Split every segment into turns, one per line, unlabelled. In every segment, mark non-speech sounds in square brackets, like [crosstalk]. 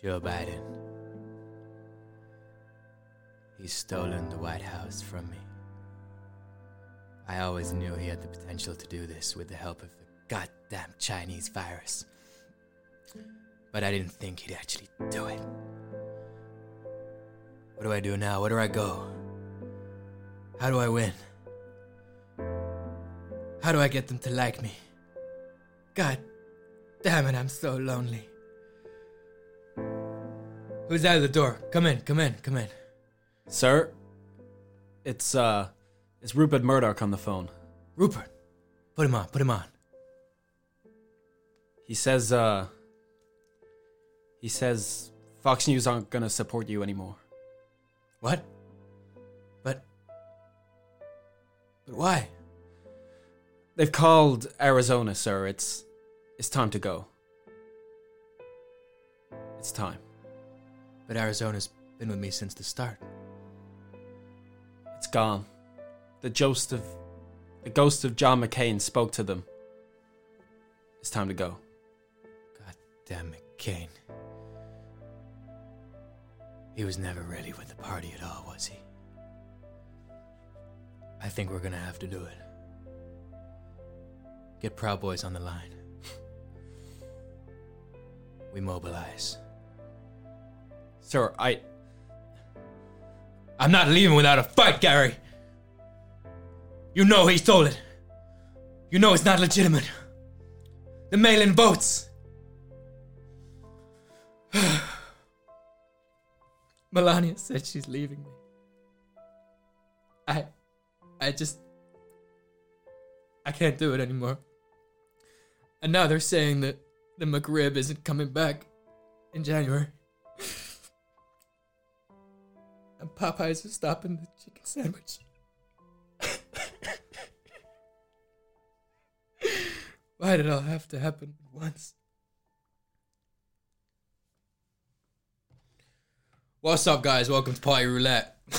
Joe Biden. He's stolen the White House from me. I always knew he had the potential to do this with the help of the goddamn Chinese virus. But I didn't think he'd actually do it. What do I do now? Where do I go? How do I win? How do I get them to like me? God damn it, I'm so lonely. Who's out of the door? Come in, come in, come in.
Sir, it's uh, it's Rupert Murdoch on the phone.
Rupert, put him on, put him on.
He says uh, he says Fox News aren't gonna support you anymore.
What? But. But why?
They've called Arizona, sir. It's it's time to go. It's time.
But Arizona's been with me since the start.
It's gone. The ghost of the ghost of John McCain spoke to them. It's time to go.
God damn McCain. He was never really with the party at all, was he? I think we're gonna have to do it. Get Proud Boys on the line. we mobilize.
Sir, I
I'm not leaving without a fight, Gary. You know he stole it. You know it's not legitimate. The mail in votes. [sighs] Melania said she's leaving me. I. I just. I can't do it anymore. And now they're saying that the McRib isn't coming back in January. And Popeyes is stopping the chicken sandwich. [laughs] Why did it all have to happen once? What's up, guys? Welcome to Party Roulette. [laughs]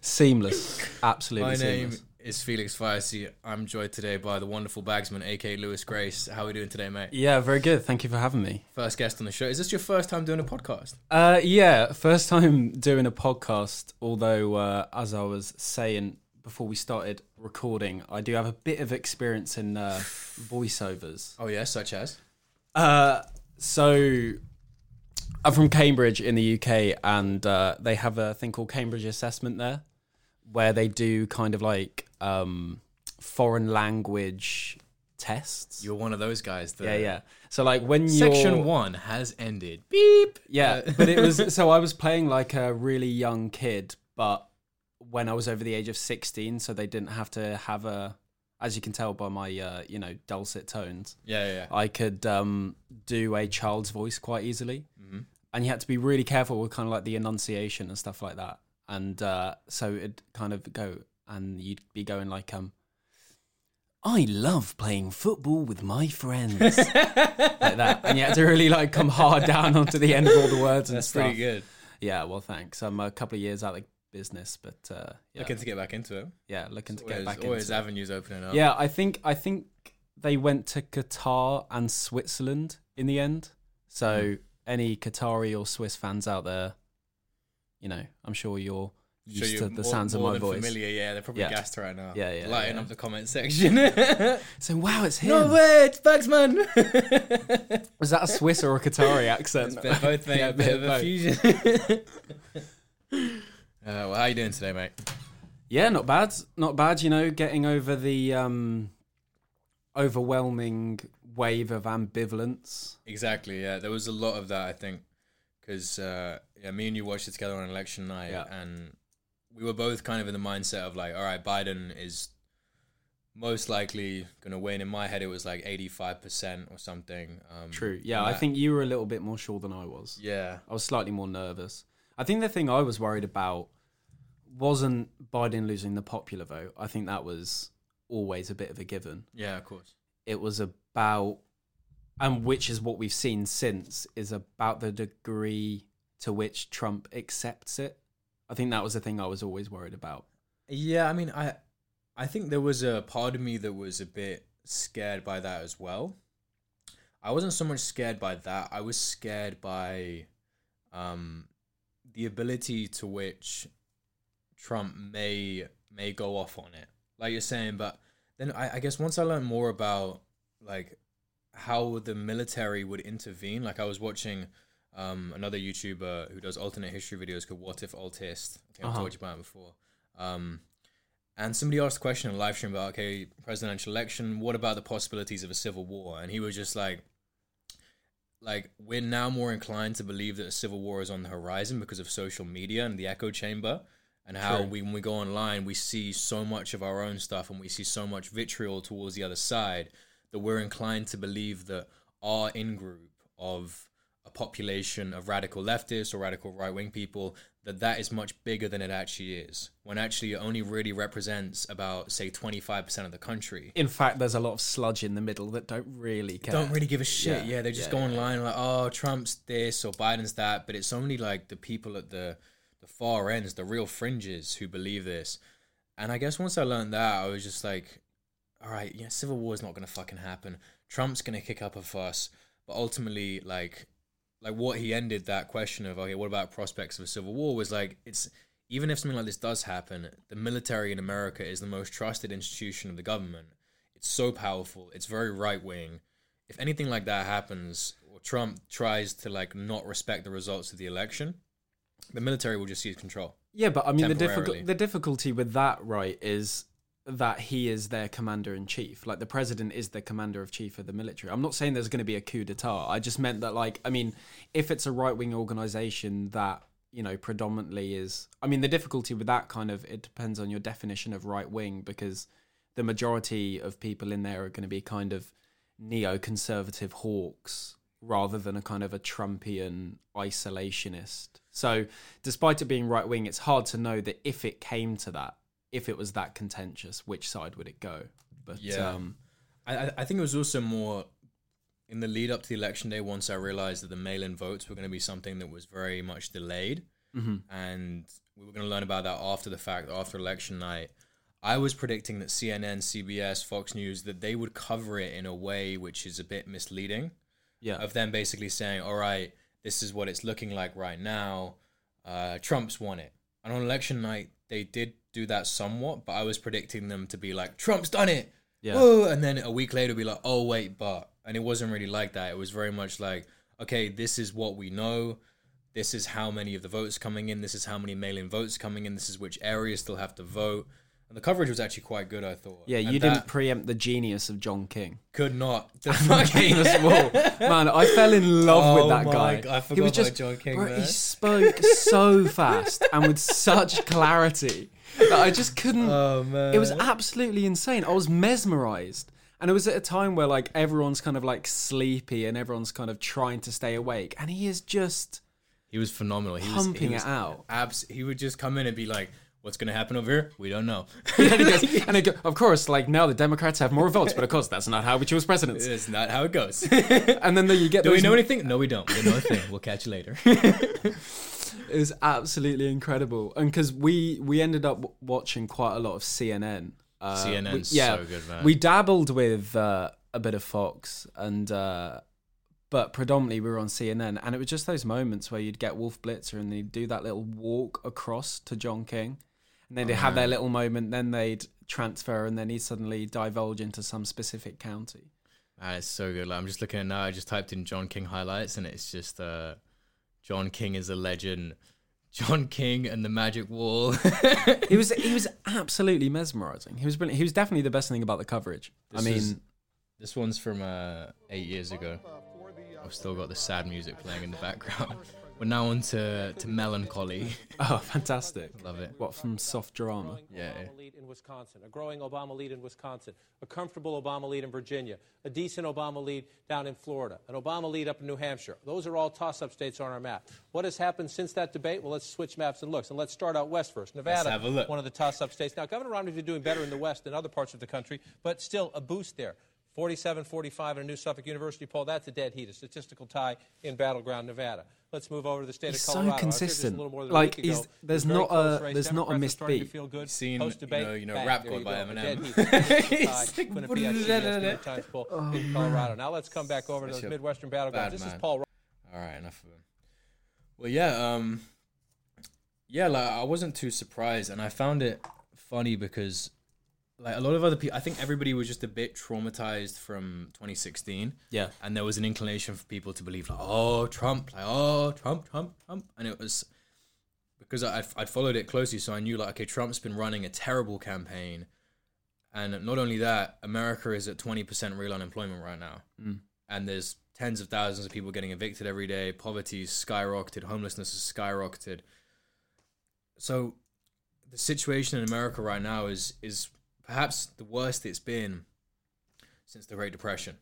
seamless. Absolutely
My name
seamless.
Is Felix Fiasi. I'm joined today by the wonderful bagsman, aka Lewis Grace. How are we doing today, mate?
Yeah, very good. Thank you for having me.
First guest on the show. Is this your first time doing a podcast?
Uh, yeah, first time [laughs] doing a podcast. Although, uh, as I was saying before we started recording, I do have a bit of experience in uh, voiceovers.
Oh, yeah, such as?
Uh, so I'm from Cambridge in the UK, and uh, they have a thing called Cambridge Assessment there, where they do kind of like um, foreign language tests.
You're one of those guys. That
yeah, yeah. So like when you
Section one has ended. Beep.
Yeah,
Uh,
but it was [laughs] so I was playing like a really young kid, but when I was over the age of 16, so they didn't have to have a as you can tell by my uh, you know dulcet tones,
yeah, yeah, yeah.
I could um, do a child's voice quite easily.
Mhm.
And you had to be really careful with kind of like the enunciation and stuff like that. And uh, so it'd kind of go and you'd be going like um I love playing football with my friends. [laughs] like that. And you had to really like come hard down onto the end of all the words and
That's
stuff.
pretty good.
Yeah, well, thanks. I'm a couple of years out of business, but uh, yeah,
Looking to get back into it.
yeah, looking to
Always,
get back
always
into. it.
avenues opening up.
Yeah, I think I think they went to Qatar and Switzerland in the end. So
Mm-hmm.
any Qatari or Swiss fans out there, you know, I'm sure you're used
you're
to the
more-
sounds of my voice.
Familiar, yeah. They're probably
Yeah.
gassed right now.
Yeah, yeah,
Lighting
yeah.
up the comment section. [laughs]
So wow, it's him.
no way, it's Bagsman. [laughs]
Was that a Swiss or a Qatari accent?
It's bit both, mate.
Yeah,
a bit of [laughs] a
both.
fusion. uh, well, how are you doing today, mate?
Yeah, not bad. Not bad, you know, getting over the um overwhelming wave of ambivalence.
Exactly. Yeah, there was a lot of that. I think because uh, yeah, me and you watched it together on election night,
Yeah.
and we were both kind of in the mindset of like, all right, Biden is most likely going to win. In my head, it was like eighty-five percent or something. Um,
True. Yeah, I
that-
think you were a little bit more sure than I was.
Yeah.
I was slightly more nervous. I think the thing I was worried about wasn't Biden losing the popular vote. I think that was always a bit of a given.
Yeah, of course.
It was about, and which is what we've seen since, is about the degree to which Trump accepts it. I think that was the thing I was always worried about.
Yeah, I mean, I I think there was a part of me that was a bit scared by that as well. I wasn't so much scared by that. I was scared by um, the ability to which Trump may may go off on it, like you're saying. But then I, I guess once I learned more about like how the military would intervene, like I was watching um, another YouTuber who does alternate history videos called Whatifalthist. I think I've
Uh-huh.
told you about it before. Um, and somebody asked a question on live stream about okay, presidential election. What about the possibilities of a civil war? And he was just like, like we're now more inclined to believe that a civil war is on the horizon because of social media and the echo chamber, and how
True.
we when we go online we see so much of our own stuff and we see so much vitriol towards the other side that we're inclined to believe that our in group of a population of radical leftists or radical right wing people that that is much bigger than it actually is when actually it only really represents about say 25% of the country
In fact, there's a lot of sludge in the middle that don't really care.
don't really give a shit.
Yeah.
Yeah, they just
Yeah,
go
yeah,
online like, oh, Trump's this or Biden's that, but it's only like the people at the the far ends, the real fringes, who believe this. And I guess once I learned that, I was just like, all right, yeah, civil war is not gonna fucking happen. Trump's gonna kick up a fuss, but ultimately, like, like what he ended that question of, okay, what about prospects of a civil war? Was like, it's even if something like this does happen, the military in America is the most trusted institution of the government. It's so powerful. It's very right wing. If anything like that happens, or Trump tries to like not respect the results of the election, the military will just seize control.
Yeah, but I mean the
Temporarily.
difficult the difficulty with that, right, is that he is their commander in chief. Like the president is the commander of chief of the military. I'm not saying there's going to be a coup d'état. I just meant that, like, I mean, if it's a right wing organization that you know predominantly is, I mean, the difficulty with that kind of it depends on your definition of right wing because the majority of people in there are going to be kind of neo conservative hawks rather than a kind of a Trumpian isolationist. So, despite it being right wing, it's hard to know that if it came to that, if it was that contentious, which side would it go? But
Yeah.
um,
I, I- think it was also more in the lead up to the election day. Once I realized that the mail-in votes were going to be something that was very much delayed,
mhm.
and we were going to learn about that after the fact, after election night. I was predicting that CNN, CBS, Fox News that they would cover it in a way which is a bit misleading.
yeah,
Of them basically saying, "All right, this is what it's looking like right now. Uh, Trump's won it." And on election night, they did do that somewhat, but I was predicting them to be like, "Trump's done it."
yeah,
Whoa, and then a week later be like, oh wait, but and it wasn't really like that. It was very much like, okay, this is what we know. This is how many of the votes coming in. This is how many mail-in votes coming in. This is which areas still have to vote. And the coverage was actually quite good, I thought.
yeah. You
that
didn't preempt the genius of John King.
could not. [laughs] The
wall. Man, I fell in love
Oh
with that guy.
God, I
he was
about
just,
John King,
bro, he spoke so fast and with such clarity that I just couldn't. [laughs]
Oh man,
It was absolutely insane. I was mesmerized. And it was at a time where like everyone's kind of like sleepy and everyone's kind of trying to stay awake. And he is just
he was phenomenal. He was,
pumping
he was
it out.
Abs- he would just come in and be like, "What's gonna happen over here? We don't know." [laughs]
and goes, [laughs] and of course, like now the Democrats have more votes, but of course that's not how we choose presidents.
it's not how it goes. [laughs]
And then you get
Do we know anything? No, we don't. We know a thing. We'll catch you later.
It was absolutely incredible, and because we we ended up w- watching quite a lot of CNN. Uh,
CNN's
we- yeah,
so good, man.
we dabbled with uh, a bit of Fox, and uh, but predominantly we were on CNN, and it was just those moments where you'd get Wolf Blitzer and they'd do that little walk across to John King, and then they'd have their little moment, then they'd transfer, and then he'd suddenly divulge into some specific county.
That is so good. Like, I'm just looking at now. I just typed in John King highlights, and it's just uh, John King is a legend. John King and the Magic Wall. [laughs]
He was he was [laughs] absolutely mesmerizing. He was brilliant. He was definitely the best thing about the coverage. I mean.
is- this one's from uh, eight years ago. I've still got the sad music playing in the background. [laughs] We're now on to, to melancholy. [laughs]
Oh, fantastic.
Love it.
What from soft drama?
Yeah.
Obama lead in Wisconsin, a growing Obama lead in Wisconsin, a comfortable Obama lead in Virginia, a decent Obama lead down in Florida, an Obama lead up in New Hampshire. Those are all toss up states on our map. What has happened since that debate? Well, let's switch maps and looks. And let's start out west first. Nevada,
have a look.
one of the toss up states. Now, Governor Romney's been doing better in the west than other parts of the country, but still a boost there. 47 45 in a new Suffolk University poll. That's a dead heat, a statistical tie in battleground Nevada. Let's move over to the state
He's
of
so
Colorado. I was a
consistent.
little more than
Like,
week ago.
he's- there's
very
not a-
race.
there's not a
Democrats
missed beat.
feel good.
You've seen, you know, you know,
bang,
rap
there
God
you
by. Eminem. [laughs] He's like,
Quinnipiac, CBS New York Times in Colorado. Now let's come back over to
Such
those Midwestern battlegrounds. This is
man.
Paul.
All right, enough of him. Well, yeah, um, yeah, like I wasn't too surprised, and I found it funny because, like, a lot of other people, I think everybody was just a bit traumatized from 2016,
Yeah.
and there was an inclination for people to believe, like, oh, Trump, like, oh, Trump, Trump, Trump, and it was because I I'd followed it closely, so I knew like, okay, Trump's been running a terrible campaign, and not only that, America is at 20% real unemployment right now
Mm.
and there's tens of thousands of people getting evicted every day. Poverty's skyrocketed, homelessness is skyrocketed. So the situation in America right now is is perhaps the worst it's been since the Great Depression.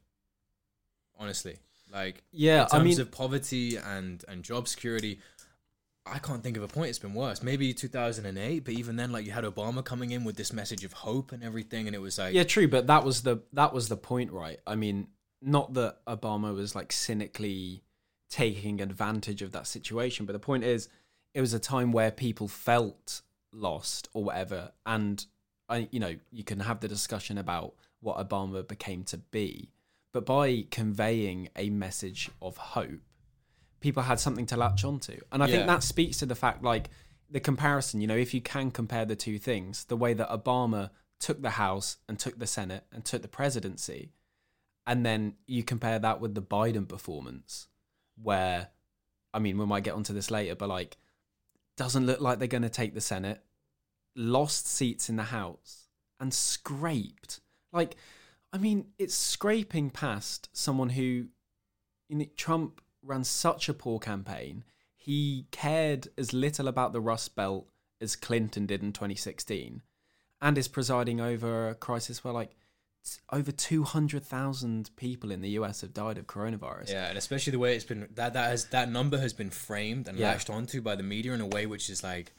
Honestly, like
Yeah,
in
I
terms
mean,
of poverty and and job security, I can't think of a point it's been worse. Maybe 2008, but even then, like you had Obama coming in with this message of hope and everything, and it was like,
yeah, true, but that was the that was the point, right? I mean, not that Obama was like cynically taking advantage of that situation, but the point is, it was a time where people felt lost or whatever, and I, you know, you can have the discussion about what Obama became to be, but by conveying a message of hope, people had something to latch onto, and I
Yeah.
think that speaks to the fact, like the comparison. You know, if you can compare the two things, the way that Obama took the House and took the Senate and took the presidency, and then you compare that with the Biden performance, where, I mean, we might get onto this later, but like, doesn't look like they're going to take the Senate, lost seats in the House, and scraped. Like, I mean, it's scraping past someone who, you know, Trump ran such a poor campaign. He cared as little about the Rust Belt as Clinton did in 2016, and is presiding over a crisis where like over 200,000 people in the US have died of coronavirus.
Yeah, and especially the way it's been that that has that number has been framed and
Yeah.
latched onto by the media in a way which is like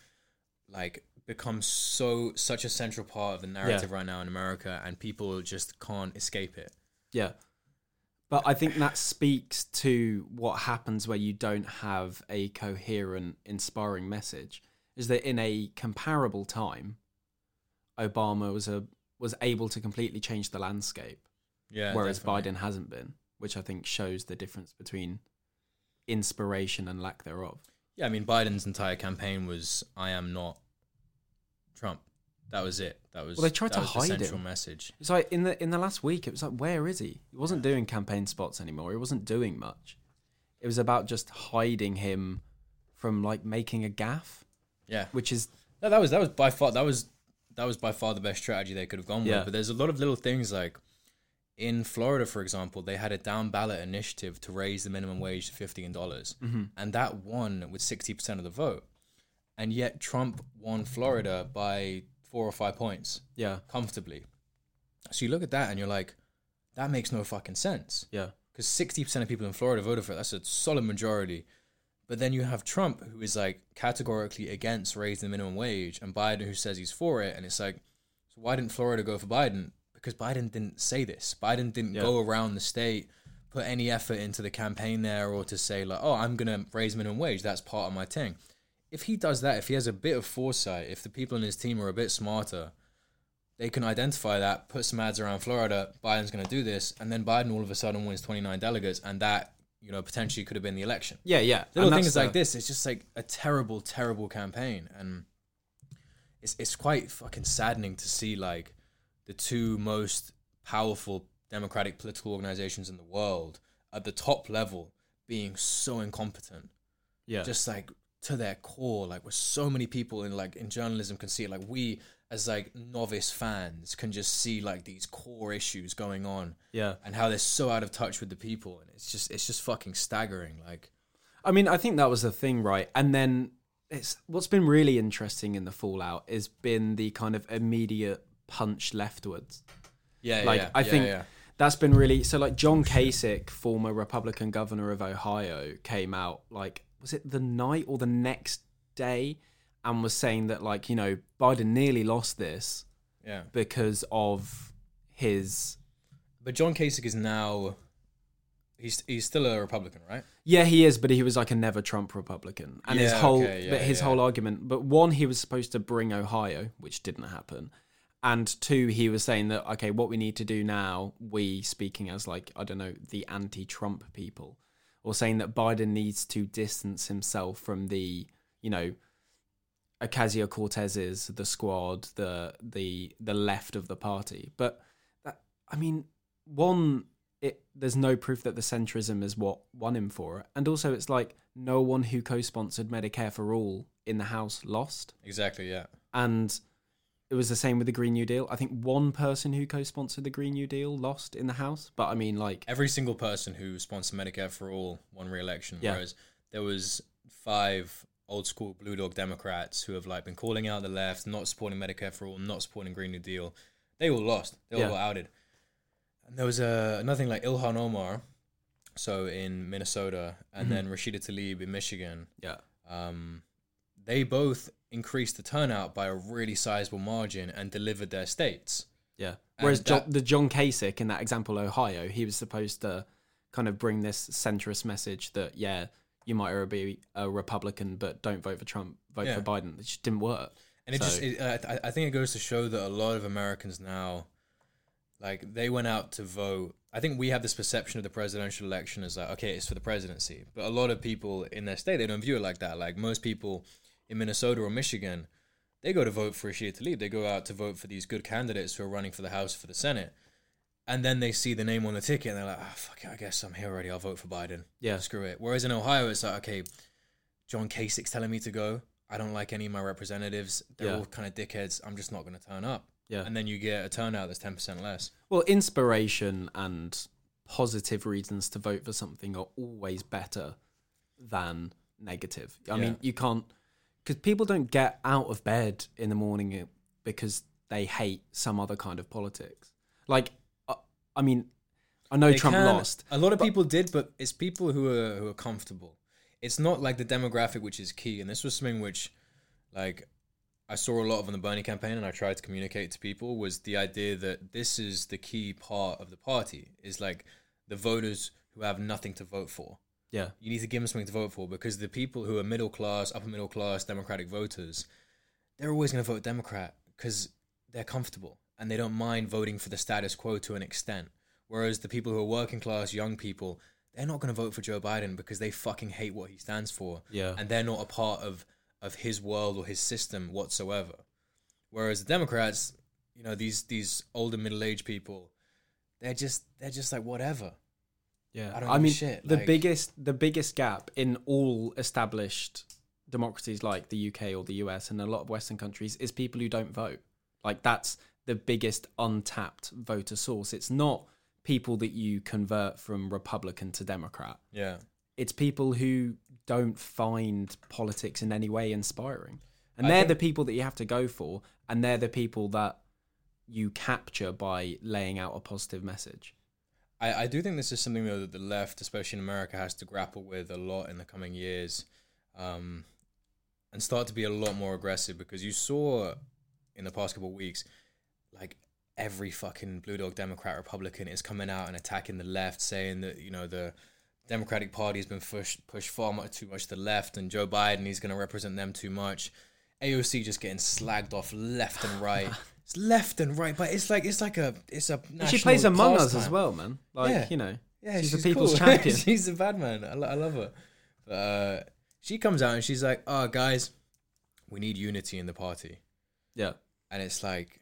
like becomes so such a central part of the narrative right now in America and people just can't escape it.
Yeah. But I think that speaks to what happens where you don't have a coherent, inspiring message. Is that in a comparable time, Obama was a was able to completely change the landscape,
Yeah.
whereas
definitely.
Biden hasn't been, which I think shows the difference between inspiration and lack thereof.
Yeah, I mean Biden's entire campaign was I am not Trump. That was it. That was
Well, they tried to
the
hide
central
him.
message.
It's like in the in the last week, it was like, where is he? He wasn't doing campaign spots anymore. He wasn't doing much. It was about just hiding him from like making a gaff,
Yeah.
which is
No, that was that was by far that was that was by far the best strategy they could have gone
Yeah.
with. But there's a lot of little things like in Florida, for example, they had a down ballot initiative to raise the minimum wage to fifteen dollars, mm-hmm. and that won with sixty percent of the vote. And yet Trump won Florida by four or five points
yeah,
comfortably. So you look at that and you're like, that makes no fucking sense
yeah,
because 60% of people in Florida voted for it. That's a solid majority. But then you have Trump, who is like categorically against raising the minimum wage, and Biden, who says he's for it. And it's like, so why didn't Florida go for Biden? Because Biden didn't say this. Biden didn't
Yeah.
go around the state, put any effort into the campaign there, or to say, like, oh, I'm going to raise minimum wage. That's part of my thing. If he does that, if he has a bit of foresight, if the people in his team are a bit smarter, they can identify that, put some ads around Florida, Biden's going to do this, and then Biden all of a sudden wins 29 delegates, and that, you know, potentially could have been the election.
yeah, yeah.
Little
And
things
that's
like
the-
this, it's just like a terrible, terrible campaign, and it's it's quite fucking saddening to see like the two most powerful democratic political organizations in the world at the top level being so incompetent
Yeah,
just like to their core like where so many people in like in journalism can see it like we as like novice fans can just see like these core issues going on
yeah.
and how they're so out of touch with the people and it's just it's just fucking staggering like
I mean, I think that was the thing, right? And then it's what's been really interesting in the fallout has been the kind of immediate punch leftwards.
yeah
Like,
yeah,
I
yeah,
think
yeah.
That's been really so. Like John Kasich, former Republican governor of Ohio, came out like was it the night or the next day, and was saying that like you know Biden nearly lost this
yeah
because of his
but John Kasich is now He's he's still a Republican, right?
Yeah, he is, but he was like a never Trump Republican, and his whole
okay, yeah,
but his
yeah.
whole argument. But one, he was supposed to bring Ohio, which didn't happen, and two, he was saying that okay, what we need to do now, we speaking as like I don't know the anti-Trump people, or saying that Biden needs to distance himself from the you know Ocasio Cortez's, the squad, the the the left of the party. But that, I mean, one, it there's no proof that the centrism is what won him for it, and also it's like no one who co-sponsored Medicare for all in the House lost,
Exactly. Yeah.
and it was the same with the Green New Deal. I think one person who co-sponsored the Green New Deal lost in the House, but I mean, like,
Every single person who sponsored Medicare for all won re-election,
Yeah.
whereas there was five old school blue dog Democrats who have like been calling out the left, not supporting Medicare for all, not supporting Green New Deal. They all lost. They all
Yeah.
got outed. And there was a another thing like Ilhan Omar, so in Minnesota, and
Mhm.
then Rashida Tlaib in Michigan.
yeah,
um, they both increased the turnout by a really sizable margin and delivered their states.
yeah.
And
Whereas John, the John Kasich in that example, Ohio, he was supposed to kind of bring this centrist message that yeah, you might be a Republican, but don't vote for Trump, vote
Yeah.
for Biden. It just didn't work.
And it
So-
just, it, I I think it goes to show that a lot of Americans now, like, they went out to vote. I think we have this perception of the presidential election as like, okay, it's for the presidency. But a lot of people in their state, they don't view it like that. Like, most people in Minnesota or Michigan, they go to vote for Rashida Tlaib. They go out to vote for these good candidates who are running for the House, for the Senate. And then they see the name on the ticket and they're like, ah, fuck it, I guess I'm here already. I'll vote for Biden.
Yeah.
Screw it. Whereas in Ohio, it's like, okay, John Kasich's telling me to go. I don't like any of my representatives. They're
Yeah.
all kind of dickheads. I'm just not going to turn up.
Yeah.
And then you get a turnout that's 10% less.
Well, inspiration and positive reasons to vote for something are always better than negative. I
Yeah.
mean, you can't because people don't get out of bed in the morning because they hate some other kind of politics. Like, uh, I mean, I know
They
Trump
can-
lost.
A lot of people did, but it's people who are who are comfortable. It's not like the demographic which is key. And this was something which, like, I saw a lot of on the Bernie campaign, and I tried to communicate to people was the idea that this is the key part of the party is like the voters who have nothing to vote for.
Yeah,
you need to give them something to vote for because the people who are middle class, upper middle class, Democratic voters, they're always going to vote Democrat because they're comfortable and they don't mind voting for the status quo to an extent. Whereas the people who are working class, young people, they're not going to vote for Joe Biden because they fucking hate what he stands for
yeah,
and they're not a part of of his world or his system whatsoever. Whereas the Democrats, you know, these these older middle aged people, they're just they're just like whatever.
Yeah.
I don't
I mean,
shit,
the
like-
biggest the biggest gap in all established democracies like the UK or the US and a lot of Western countries is people who don't vote. Like that's the biggest untapped voter source. It's not people that you convert from Republican to Democrat.
Yeah.
It's people who don't find politics in any way inspiring. And
I
they're
think-
the people that you have to go for and they're the people that you capture by laying out a positive message.
I, I do think this is something though that the left, especially in America, has to grapple with a lot in the coming years, um, and start to be a lot more aggressive because you saw in the past couple of weeks, like every fucking blue dog Democrat Republican is coming out and attacking the left, saying that you know the Democratic Party has been pushed pushed far much too much to the left, and Joe Biden he's going to represent them too much. AOC just getting slagged off left and right. [laughs] It's left and right, but it's like it's like a it's a.
She plays Among Us as well, man. Like,
Yeah.
you know,
Yeah,
she's,
she's,
the people's
cool. [laughs]
champion.
she's a bad man. I, I love her. But uh, she comes out and she's like, "Oh, guys, we need unity in the party,"
yeah.
and it's like,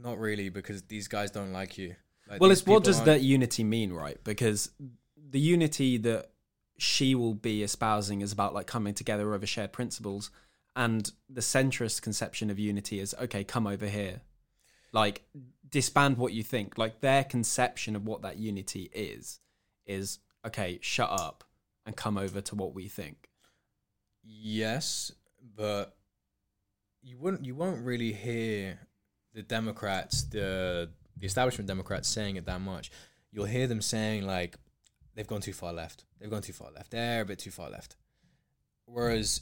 not really because these guys don't like you. Like,
Well, it's what does
aren't-
that unity mean, right? Because the unity that she will be espousing is about like coming together over shared principles, and the centrist conception of unity is okay, come over here, like disband what you think. Like their conception of what that unity is is okay, shut up and come over to what we think.
Yes, but you wouldn't. You won't really hear the Democrats, the the establishment Democrats, saying it that much. You'll hear them saying like, "They've gone too far left. They've gone too far left. They're a bit too far left." Whereas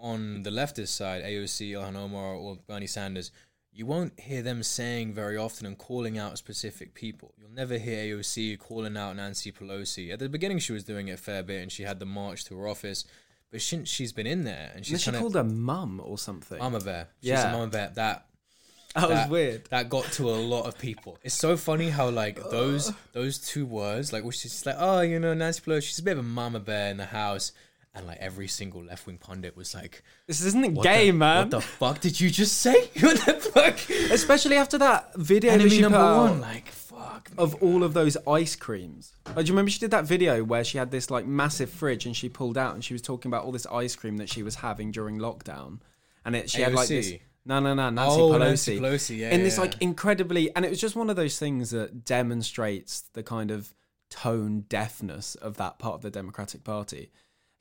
on the leftist side, AOC, Ilhan Omar, or Bernie Sanders, you won't hear them saying very often and calling out specific people. You'll never hear AOC calling out Nancy Pelosi. At the beginning, she was doing it a fair bit, and she had the march to her office. But since she's been in there, and she's
she called her mum or something.
mama bear. She's
Yeah.
a mama bear. That
that was weird.
that got to a lot of people. It's so funny how like those those two words, like which is like, oh, you know, Nancy Pelosi, she's a bit of a mama bear in the house, and like every single left wing pundit was like,
This isn't gay,
the,
man.
What the fuck did you just say? [laughs] what the fuck?
Especially after that video that
Enemy
put
number
out
one, like fuck.
of all of those ice creams. Like, do you remember she did that video where she had this like massive fridge and she pulled out and she was talking about all this ice cream that she was having during lockdown, and it she had like this. No, no, no, Nancy
Oh,
Pelosi.
Nancy Pelosi, yeah,
in this
yeah.
like incredibly, and it was just one of those things that demonstrates the kind of tone deafness of that part of the Democratic Party,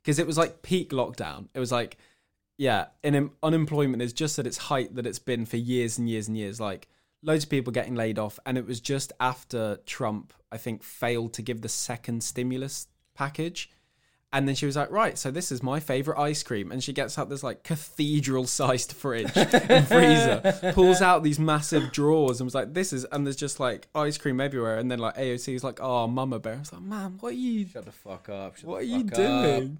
because it was like peak lockdown. It was like, yeah, in unemployment is just at its height that it's been for years and years and years. Like loads of people getting laid off, and it was just after Trump, I think, failed to give the second stimulus package. And then she was like, right, so this is my favorite ice cream. And she gets out this like cathedral sized [laughs] fridge and freezer, pulls out these massive drawers and was like, this is, and there's just like ice cream everywhere. And then like AOC is like, oh, mama bear. I was like, man, what are you,
Shut the fuck up. shut
what are you
up."
doing?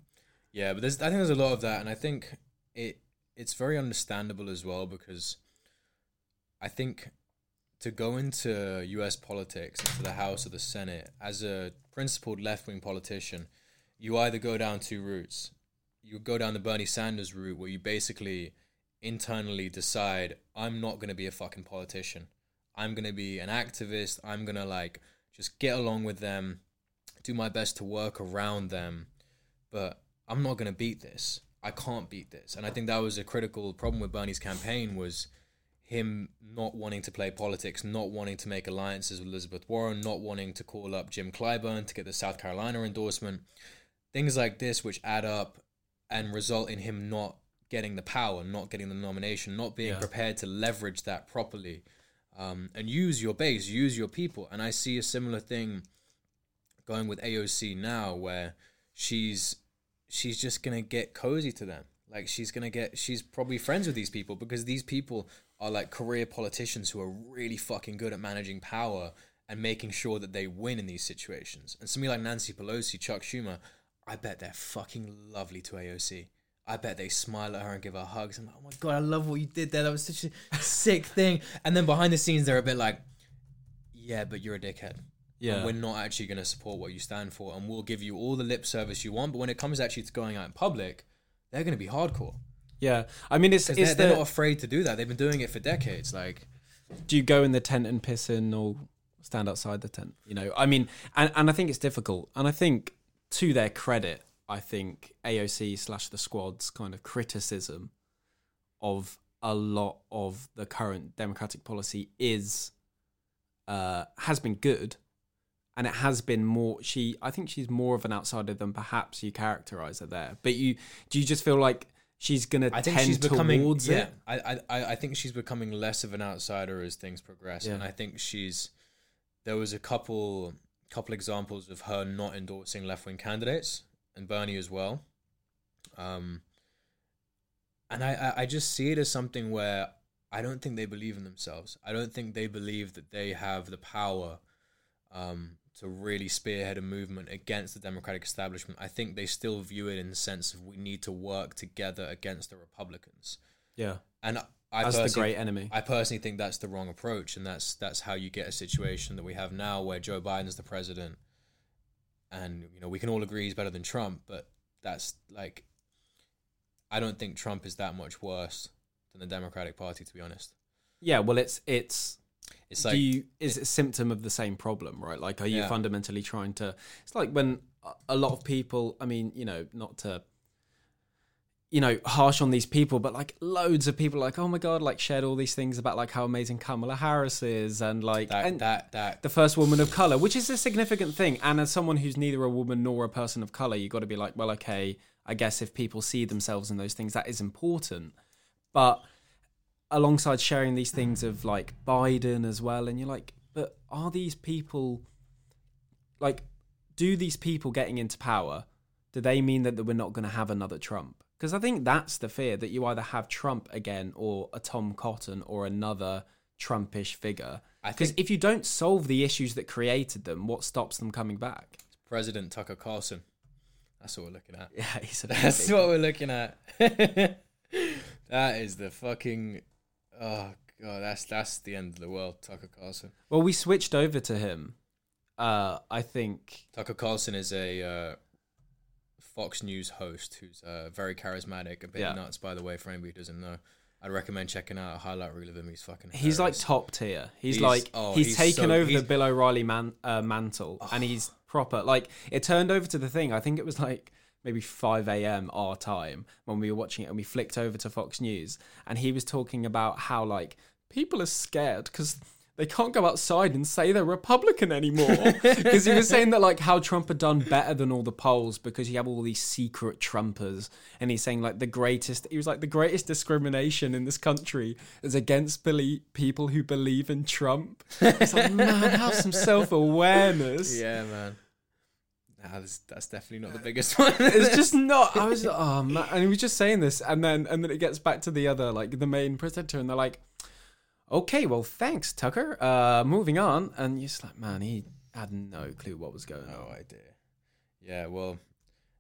Yeah, but there's I think there's a lot of that, and I think it it's very understandable as well because I think to go into U.S. politics, into the House or the Senate, as a principled left-wing politician, you either go down two routes. You go down the Bernie Sanders route, where you basically internally decide, I'm not going to be a fucking politician. I'm going to be an activist. I'm going to like just get along with them, do my best to work around them, but I'm not going to beat this. I can't beat this. And I think that was a critical problem with Bernie's campaign was him not wanting to play politics, not wanting to make alliances with Elizabeth Warren, not wanting to call up Jim Clyburn to get the South Carolina endorsement. Things like this which add up and result in him not getting the power, not getting the nomination, not being
Yeah.
prepared to leverage that properly. Um, and use your base, use your people. And I see a similar thing going with AOC now where she's she's just gonna get cozy to them. Like she's gonna get she's probably friends with these people because these people are like career politicians who are really fucking good at managing power and making sure that they win in these situations. And somebody like Nancy Pelosi, Chuck Schumer, I bet they're fucking lovely to AOC. I bet they smile at her and give her hugs. I'm like, oh my god, I love what you did there. That was such a sick thing. And then behind the scenes, they're a bit like, yeah, but you're a dickhead.
Yeah.
And we're not actually going to support what you stand for, and we'll give you all the lip service you want. But when it comes actually to going out in public, they're going to be hardcore
Yeah. I mean, it's, it's
they're,
the,
they're not afraid to do that. They've been doing it for decades. Like,
do you go in the tent and piss in or stand outside the tent? You know, I mean, and, and I think it's difficult. And I think to their credit, I think AOC slash the squad's kind of criticism of a lot of the current democratic policy is uh, has been good, and it has been more. She, I think, she's more of an outsider than perhaps you characterize her there. But you, do you just feel like she's gonna
I think
tend
she's becoming.
towards
yeah,
it?
I, I, I think she's becoming less of an outsider as things progress, and I think she's. There was a couple, couple examples of her not endorsing left wing candidates, and Bernie as well. Um. And I, I, I just see it as something where I don't think they believe in themselves. I don't think they believe that they have the power um, to really spearhead a movement against the Democratic establishment. I think they still view it in the sense of we need to work together against the Republicans.
Yeah,
And I
as the
personally-
great enemy.
I personally think that's the wrong approach, and that's that's how you get a situation that we have now, where Joe Biden's the president, and you know we can all agree he's better than Trump, but that's like, I don't think Trump is that much worse than the Democratic Party, to be honest.
Yeah, well, it's it's.
It's like
do you is it a symptom of the same problem, right? Like, are you
Yeah.
fundamentally trying to? It's like when a- a lot of people. I mean, you know, not to. You know, harsh on these people, but like loads of people, like, oh my god, like shared all these things about like how amazing Kamala Harris is, and like,
that
and
that that
the first woman of color, which is a significant thing. And as someone who's neither a woman nor a person of color, you got to be like, well, okay, I guess if people see themselves in those things, that is important. But alongside sharing these things of like Biden as well, and you're like, but are these people like, do these people getting into power? Do they mean that, that we're not going to have another Trump? Because I think that's the fear that you either have Trump again or a Tom Cotton or another Trumpish figure. Because if you don't solve the issues that created them, what stops them coming back?
President Tucker Carlson. That's what we're looking at. [laughs]
Yeah,
That's what we're looking at. [laughs] that is the fucking. Oh god, that's that's the end of the world. Tucker Carlson.
Well, we switched over to him. Uh, I think.
Tucker Carlson is a uh, Fox News host who's uh, very charismatic, a bit
Yeah.
nuts, by the way. For anybody who doesn't know, I'd recommend checking out a highlight reel of him. He's fucking.
He's like top tier. He's,
He's-
like
oh,
he's,
he's
taken
so-
over
he's-
the Bill O'Reilly man, uh, mantle, and he's proper. Like it turned over to the thing. I think it was like maybe five a.m. our time when we were watching it, and we flicked over to Fox News, and he was talking about how like people are scared because. They can't go outside and say they're Republican anymore [laughs] because he was saying that like how Trump had done better than all the polls because you have all these secret Trumpers and he's saying like the greatest he was like the greatest discrimination in this country is against belie- people who believe in Trump. It's like man, have some self awareness. [laughs]
Yeah, man. Nah, that's, that's definitely not the biggest one.
It's just not. I was [laughs] oh man, and he was just saying this, and then and then it gets back to the other like the main presenter, and they're like, "Okay, well, thanks, Tucker. Uh, moving on." And you're just like, man, he had no clue what was going on.
No
on.
idea. Yeah, well,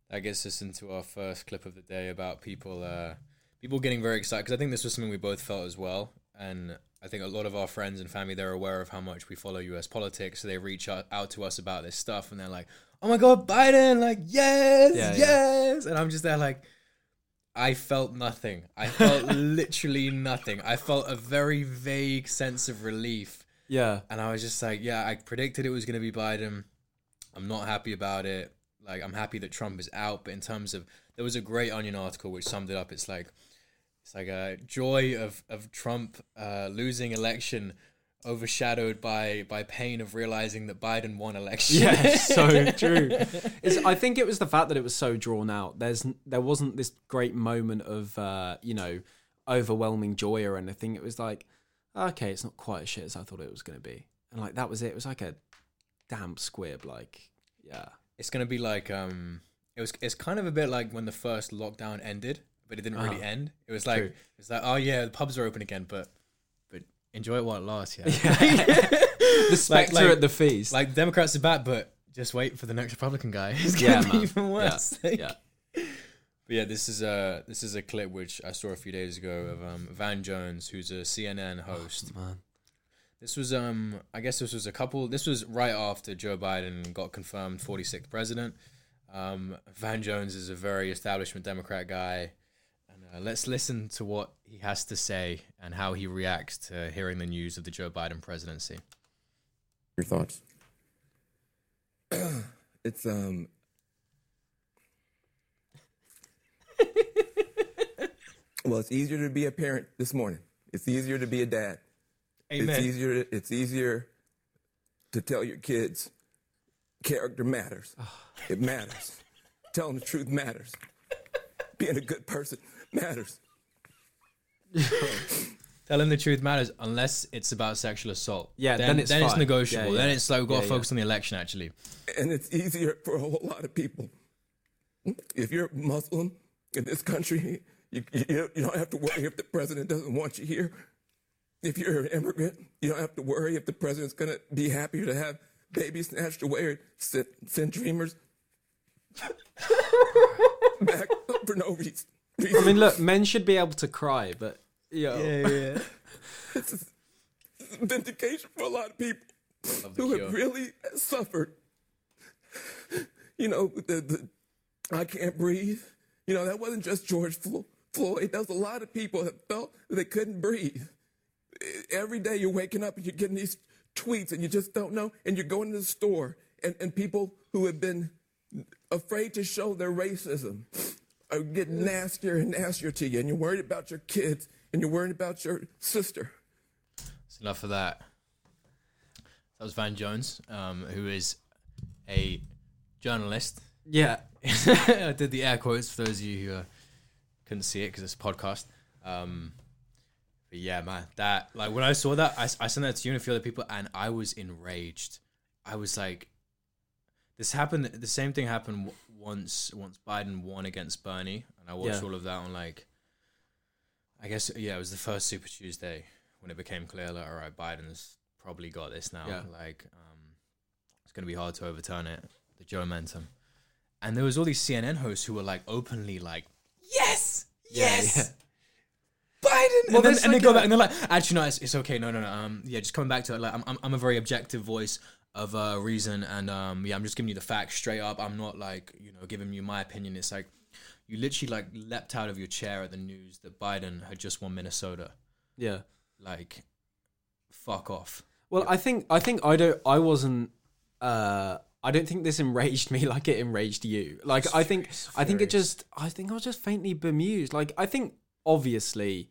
that gets us into our first clip of the day about people, uh, people getting very excited because I think this was something we both felt as well, and I think a lot of our friends and family they're aware of how much we follow U.S. politics, so they reach out, out to us about this stuff, and they're like, "Oh my God, Biden! Like, yes,
Yeah, yeah.
yes!" And I'm just there like. I felt nothing. I felt [laughs] literally nothing. I felt a very vague sense of relief
Yeah,
and I was just like, yeah, I predicted it was going to be Biden. I'm not happy about it. Like, I'm happy that Trump is out, but in terms of, there was a great Onion article which summed it up. It's like, it's like a joy of of Trump uh, losing election, overshadowed by by pain of realizing that Biden won election.
yeah, [laughs] so true. It's, I think it was the fact that it was so drawn out. There's there wasn't this great moment of uh, you know overwhelming joy or anything. It was like, okay, it's not quite as shit as I thought it was going to be, and like that was it. It was like a damp squib. Like, yeah,
it's gonna be like um, it was. It's kind of a bit like when the first lockdown ended, but it didn't really
Uh-huh.
end. It was like
True.
it's like, oh yeah, the pubs are open again, but enjoy it while it lasts. Yeah. [laughs]
the spectre
like-
at the feast.
like Democrats are back, but just wait for the next Republican guy. [laughs] It's
Yeah,
gonna be
man.
even worse.
Yeah,
Like-
yeah.
But yeah, this is a this is a clip which I saw a few days ago of um, Van Jones, who's a CNN host.
man.
This was um I guess this was a couple. This was right after Joe Biden got confirmed 46th president. Um, Van Jones is a very establishment Democrat guy. And uh, let's listen to what he has to say and how he reacts to hearing the news of the Joe Biden presidency.
Your thoughts? [clears throat] it's um. well, it's easier to be a parent this morning. It's easier to be a dad. Amen. It's easier. It's easier to tell your kids character matters. it matters. Telling the truth matters. Being a good person matters. [laughs]
Telling the truth matters unless it's about sexual assault.
Yeah,
then,
then it's
then it's negotiable.
Yeah,
Then it's like we've got
Yeah,
to
yeah.
focus on the election. Actually,
and it's easier for a whole lot of people. If you're Muslim in this country, you, you, you don't have to worry if the president doesn't want you here. If you're an immigrant, you don't have to worry if the president's going to be happier to have babies snatched away or send, send dreamers back for no reason.
I mean, look, men should be able to cry, but yo,
yeah. [laughs]
This is vindication for a lot of people who
cure.
have really suffered. You know, the, the I can't breathe. You know, that wasn't just George Flo- Floyd. That was a lot of people that felt that they couldn't breathe. Every day you're waking up and you're getting these tweets and you just don't know. And you're going to the store and, and people who have been afraid to show their racism are getting nastier and nastier to you. And you're worried about your kids and you're worried about your sister.
It's enough of that. That was Van Jones, um, who is a journalist.
yeah, [laughs]
I did the air quotes for those of you who uh, couldn't see it because it's a podcast. Um, but yeah, man, that like when I saw that, I, I sent that to you and a few other people, and I was enraged. I was like, this happened. The same thing happened w- once. Once Biden won against Bernie, and I watched
Yeah.
all of that on like, I guess yeah, it was the first Super Tuesday when it became clear like, all right, Biden's probably got this now.
Yeah.
Like, um, it's gonna be hard to overturn it. The Joe momentum, and there was all these CNN hosts who were like openly like, yes, yes. Biden,
Well,
and, then, and they go back and they're like, actually, no, it's, it's okay, no, no, no, um, yeah, just coming back to it, like, I'm, I'm, I'm a very objective voice of a reason, and um, yeah, I'm just giving you the facts straight up. I'm not like, you know, giving you my opinion. It's like, you literally like leapt out of your chair at the news that Biden had just won Minnesota.
Yeah.
Like, fuck off.
Well, I think I think I don't I wasn't uh I don't think this enraged [laughs] me like it enraged you. Like I think I think it just I think I was just faintly bemused. Like I think obviously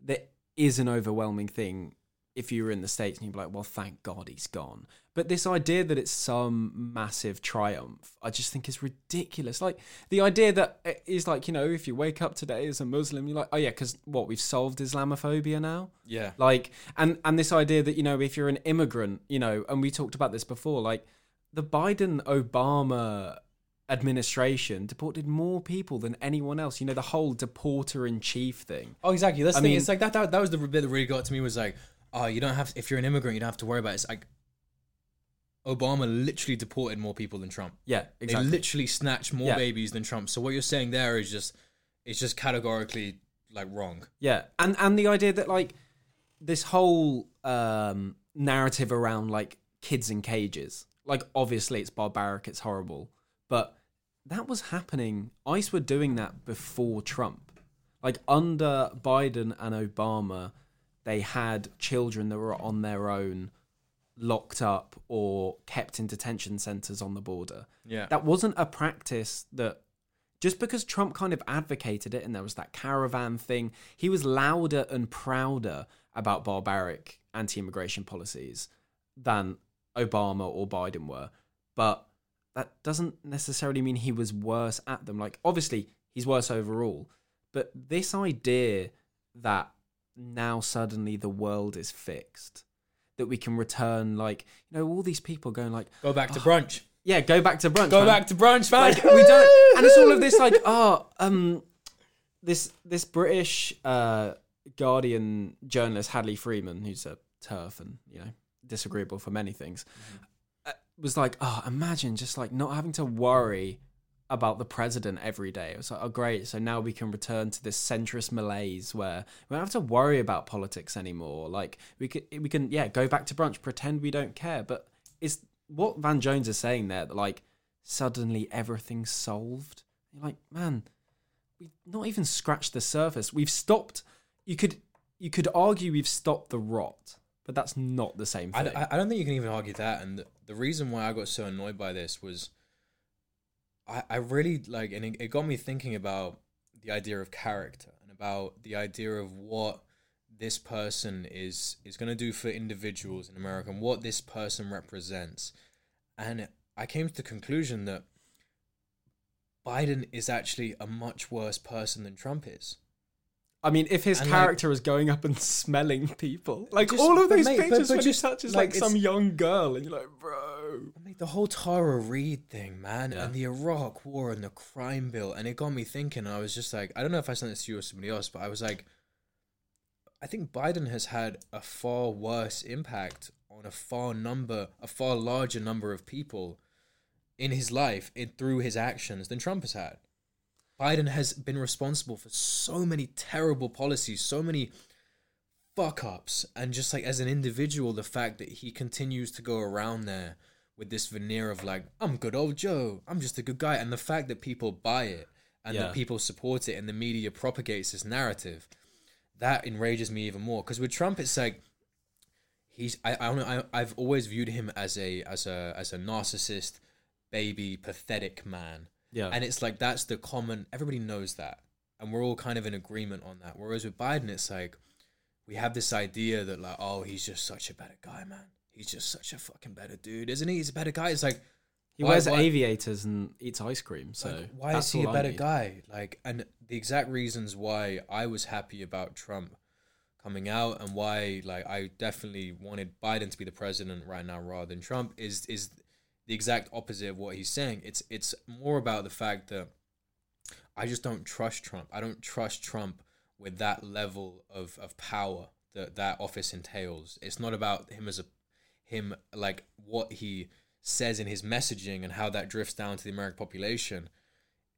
there is an overwhelming thing if you were in the states and you'd be like, well, thank God he's gone. But this idea that it's some massive triumph, I just think is ridiculous. Like the idea that it is like you know, if you wake up today as a Muslim, you're like, oh yeah, because what we've solved Islamophobia now
Yeah.
like and and this idea that you know if you're an immigrant you know and we talked about this before like the biden obama administration deported more people than anyone else you know the whole deporter in chief thing
Oh, exactly. That's
I
the thing.
mean-
It's like that, that. That was the bit that really got to me. Was like, oh, you don't have. If you're an immigrant, you don't have to worry about it. It's like, Obama literally deported more people than Trump.
yeah exactly
They literally snatched more
Yeah.
babies than Trump. So what you're saying there is just, it's just categorically like wrong.
Yeah, and and the idea that like this whole um narrative around like kids in cages, like obviously it's barbaric, it's horrible, but that was happening. ICE were doing that before Trump. Like under Biden and Obama, they had children that were on their own, locked up or kept in detention centers on the border
Yeah.
that wasn't a practice that just because Trump kind of advocated it and there was that caravan thing, he was louder and prouder about barbaric anti immigration policies than Obama or Biden were. But that doesn't necessarily mean he was worse at them. Like, obviously, he's worse overall. But this idea that now suddenly the world is fixed, that we can return, like, you know, all these people going, like,
Go back to brunch.
yeah, go back to brunch.
Go
man.
back to brunch, man.
Like we don't, and it's all of this like, [laughs] oh, um, this this British uh Guardian journalist Hadley Freeman, who's a TERF and you know disagreeable for many things, uh, was like, oh, imagine just like not having to worry about the president every day. It was like, oh, great. So now we can return to this centrist malaise where we don't have to worry about politics anymore. Like we can, we can, yeah, go back to brunch, pretend we don't care. But is what Van Jones is saying there that like suddenly everything's solved? You're like, man, we've not even scratched the surface. We've stopped. You could, you could argue we've stopped the rot, but that's not the same thing.
I, I don't think you can even argue that. And the, the reason why I got so annoyed by this was I, I really like, and it, it got me thinking about the idea of character and about the idea of what this person is is going to do for individuals in America and what this person represents. And I came to the conclusion that Biden is actually a much worse person than Trump is.
I mean, if his
And, like-
character is going up and smelling people, like
Just-
all of
but
these
mate,
pictures
but
when
just,
he touches
like,
like, some young girl, and you're like, bro.
Mean, the whole Tara Reade thing, man,
Yeah.
and the Iraq War and the crime bill, and it got me thinking. I was just like, I don't know if I sent this to you or somebody else, but I was like, I think Biden has had a far worse impact on a far number, a far larger number of people in his life in, through his actions than Trump has had. Biden has been responsible for so many terrible policies, so many fuck ups, and just like as an individual, the fact that he continues to go around there with this veneer of like, I'm good old Joe, I'm just a good guy, and the fact that people buy it and
Yeah.
that people support it and the media propagates this narrative, that enrages me even more. Because with Trump, it's like he's I I don't know I I've always viewed him as a as a as a narcissist, baby, pathetic man.
Yeah.
And it's like that's the common everybody knows that. And we're all kind of in agreement on that. Whereas with Biden it's like we have this idea that like, oh, he's just such a better guy, man. He's just such a fucking better dude, isn't he? He's a better guy. It's like
he
why-
wears
why-
aviators and eats ice cream. So
like, why is he a better guy? Like, and the exact reasons why I was happy about Trump coming out and why, like, I definitely wanted Biden to be the president right now rather than Trump is is the exact opposite of what he's saying. It's it's more about the fact that I just don't trust Trump. I don't trust Trump with that level of, of power that that office entails. It's not about him as a him like what he says in his messaging and how that drifts down to the American population.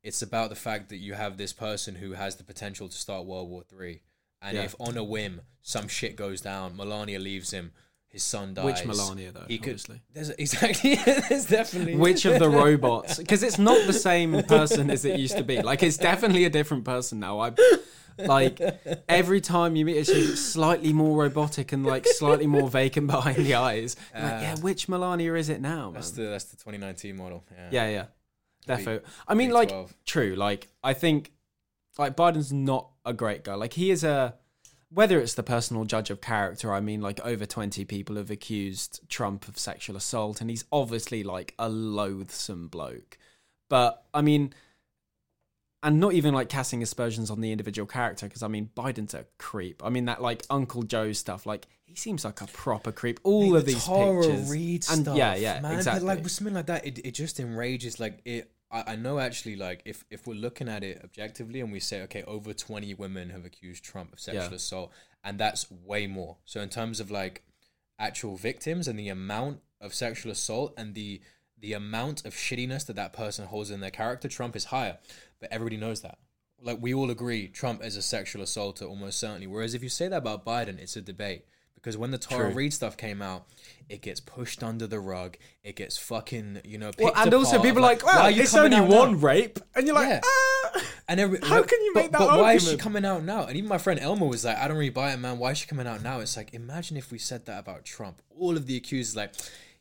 It's about the fact that you have this person who has the potential to start World War Three. And
Yeah.
if on a whim some shit goes down, Melania leaves him, his son dies.
Which Melania, though,
He could,
obviously.
There's [laughs] exactly. there's definitely
Which of the [laughs] robots? Because it's not the same person as it used to be. Like it's definitely a different person now. I like every time you meet her, she's slightly more robotic and like slightly more vacant behind the eyes. You're like, uh, yeah, which Melania is it now? Man?
That's the that's the 2019 model. Yeah.
Yeah, yeah, defo. I mean, like,
12.
true. Like, I think, like, Biden's not a great guy. Like, he is a. Whether it's the personal judge of character, I mean, like, over 20 people have accused Trump of sexual assault, and he's obviously, like, a loathsome bloke. But, I mean, and not even, like, casting aspersions on the individual character, because, I mean, Biden's a creep. I mean, that, like, Uncle Joe stuff, like, he seems like a proper creep. All of these pictures.
Reade
and
stuff,
yeah, yeah,
man.
exactly.
But like with something like that, it, it just enrages. Like it, I, I know actually. Like if if we're looking at it objectively and we say, okay, over twenty women have accused Trump of sexual
Yeah.
assault, and that's way more. So in terms of like actual victims and the amount of sexual assault and the the amount of shittiness that that person holds in their character, Trump is higher. But everybody knows that. Like we all agree, Trump is a sexual assaulter almost certainly. Whereas if you say that about Biden, it's a debate. Because when the Tara
True.
Reade stuff came out, it gets pushed under the rug. It gets fucking, you know,
Well, and also people like,
why
well, it's only one
now?"
rape, and you're like,
Yeah.
ah.
And every, [laughs]
How can you
but-
make that
But why is she coming out now? And even my friend Elmer was like, I don't really buy it, man. Why is she coming out now? It's like, imagine if we said that about Trump. All of the accusers like,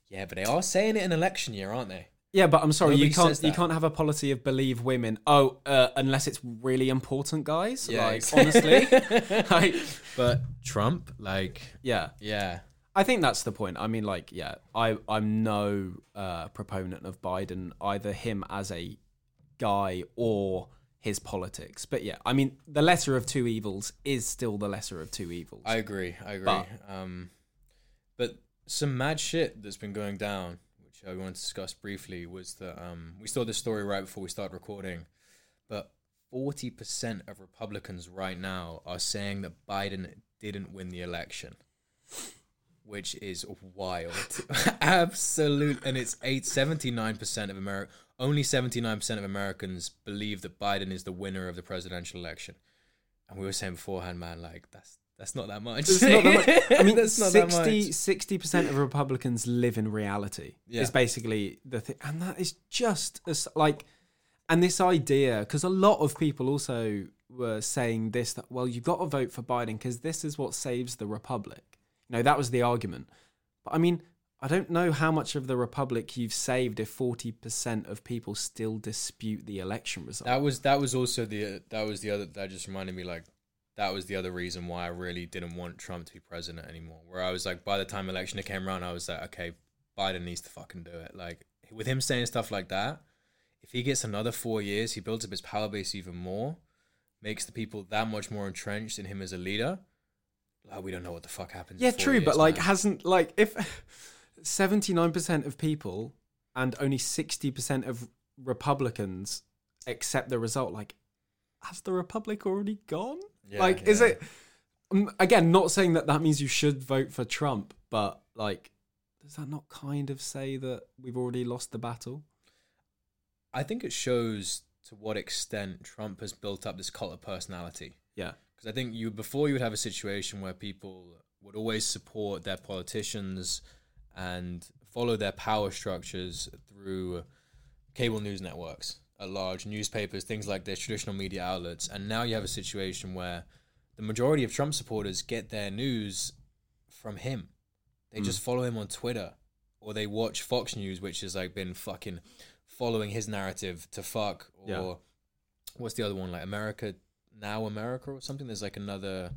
yeah, but they are saying it in election year, aren't they?
Yeah, but I'm sorry,
Nobody
you can't
says
you
that.
can't have a policy of believe women. Oh, uh, unless it's really important, guys.
Yeah,
like honestly, [laughs] like
But Trump, like,
yeah,
yeah,
I think that's the point. I mean, like yeah, I I'm no uh, proponent of Biden, either him as a guy or his politics. But yeah, I mean, the lesser of two evils is still the lesser of two evils.
I agree. I agree.
But-
um, but some mad shit that's been going down, which I want to discuss briefly, was that um, we saw this story right before we started recording, but forty percent of Republicans right now are saying that Biden didn't win the election, which is wild, [laughs] absolute, and it's eight seventy nine percent of America. Only seventy nine percent of Americans believe that Biden is the winner of the presidential election. And we were saying beforehand, man, like that's that's not that much.
Not that much. I mean, [laughs]
that's not that
60
much.
percent of Republicans live in reality.
Yeah.
Is basically the thing, and that is just as like, and this idea because a lot of people also were saying this that well you've got to vote for Biden because this is what saves the republic. You know that was the argument, but I mean. I don't know how much of the republic you've saved if forty percent of people still dispute the election result.
That was that was also the that was the other that just reminded me like that was the other reason why I really didn't want Trump to be president anymore. Where I was like, by the time election came around, I was like, okay, Biden needs to fucking do it. Like with him saying stuff like that, if he gets another four years, he builds up his power base even more, makes the people that much more entrenched in him as a leader. Like we don't know what the fuck happens.
Yeah, true,
years,
but like,
man.
hasn't like if [laughs] seventy nine percent of people and only sixty percent of Republicans accept the result, like, has the Republic already gone?
Yeah,
like, is it again? Not saying that that means you should vote for Trump, but like, does that not kind of say that we've already lost the battle?
I think it shows to what extent Trump has built up this cult of personality.
Yeah,
Because I think you before you would have a situation where people would always support their politicians and follow their power structures through cable news networks, at large newspapers, things like this, traditional media outlets. And now you have a situation where the majority of Trump supporters get their news from him. They just follow him on Twitter or they watch Fox News, which has like been fucking following his narrative to fuck or
Yeah.
what's the other one like America Now America or something. There's like another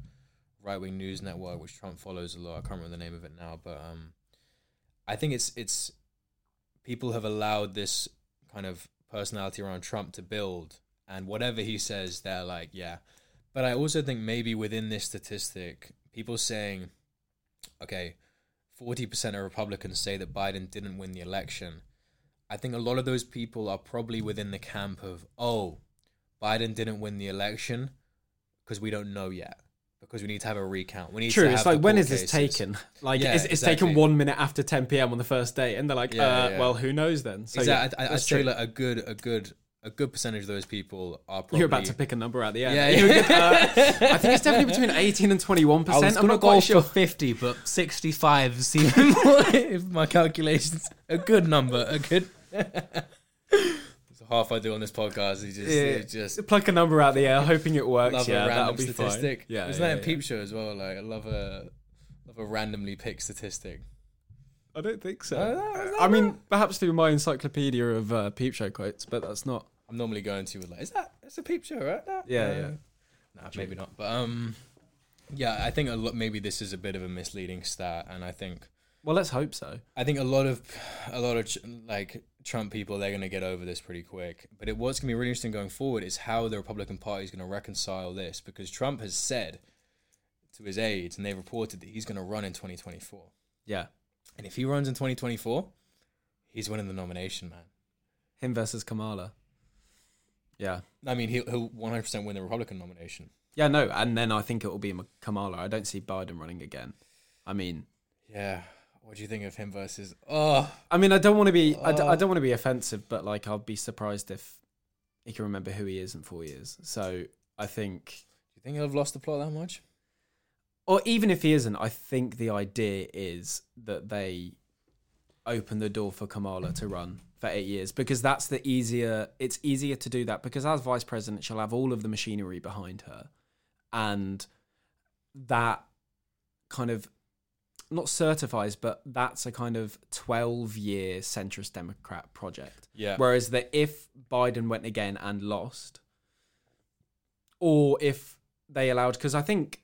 right wing news network which Trump follows a lot. I can't remember the name of it now, but um, I think it's it's people have allowed this kind of personality around Trump to build, and whatever he says, they're like, yeah. But I also think maybe within this statistic, people saying, okay, forty percent of Republicans say that Biden didn't win the election. I think a lot of those people are probably within the camp of, oh, Biden didn't win the election because we don't know yet. Because we need to have a recount. We need
True.
To
It's
have
like
the
when
court
is this
cases.
taken? [laughs] Like
Yeah,
it's, it's
exactly.
taken one minute after 10 p.m. on the first day, and they're like,
Yeah,
uh,
yeah.
well, who knows then? So
exactly.
yeah,
I, I, I'd say like a good, a good, a good percentage of those people are probably.
You're about to pick a number out the air.
Yeah, yeah.
uh, I think it's definitely [laughs] between 18 and 21
I
percent.
was
I'm not
go
quite sure.
for fifty, but sixty-five seems [laughs] more. If my calculations, a good number, a good. Half I do on this podcast. Is just,
Yeah,
just
pluck a number out the air, hoping it works.
love
yeah,
a
that'll
random
be
statistic.
fine. Yeah,
isn't
yeah,
that
yeah.
a peep show as well? Like I love a, love a randomly picked statistic.
I don't think so.
Uh,
I mean, perhaps through my encyclopedia of uh, peep show quotes, but that's not.
I'm normally going to with like, is that it's a peep show, right? Nah,
Yeah,
uh,
yeah.
Nah, maybe not. But um, yeah, I think a lot. Maybe this is a bit of a misleading stat, and I think
Well, let's hope so.
I think a lot of a lot of like Trump people they're going to get over this pretty quick. But it, what's going to be really interesting going forward is how the Republican Party is going to reconcile this because Trump has said to his aides and they've reported that he's going to run in 2024.
Yeah,
And if he runs in 2024, he's winning the nomination, man.
him versus Kamala. Yeah,
I mean, he'll, he'll 100% win the Republican nomination.
yeah, no, and then I think it will be Kamala. I don't see Biden running again. I mean,
Yeah. What do you think of him versus? Oh,
I mean, I don't want to be, I, d- I
Oh.
don't want to be offensive, but like, I'll be surprised if he can remember who he is in four years. So I think,
do you think he'll have lost the plot that much?
or even if he isn't, I think the idea is that they open the door for Kamala to run for eight years because that's the easier. It's easier to do that because as vice president, she'll have all of the machinery behind her, and that kind of not certifies, but that's a kind of twelve-year centrist Democrat project.
Yeah.
Whereas that if Biden went again and lost, or if they allowed, because I think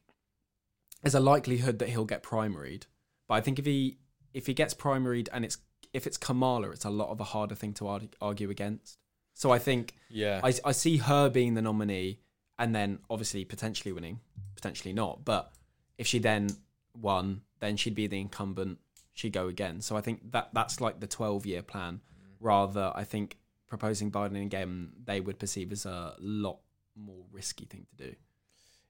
there's a likelihood that he'll get primaried. But I think if he if he gets primaried and it's if it's Kamala, it's a lot of a harder thing to argue, argue against. So I think
Yeah.
I I see her being the nominee, and then obviously potentially winning, potentially not. But if she then won, then she'd be the incumbent. She'd go again. So I think that that's like the twelve year plan. Rather, I think proposing Biden again, they would perceive as a lot more risky thing to do.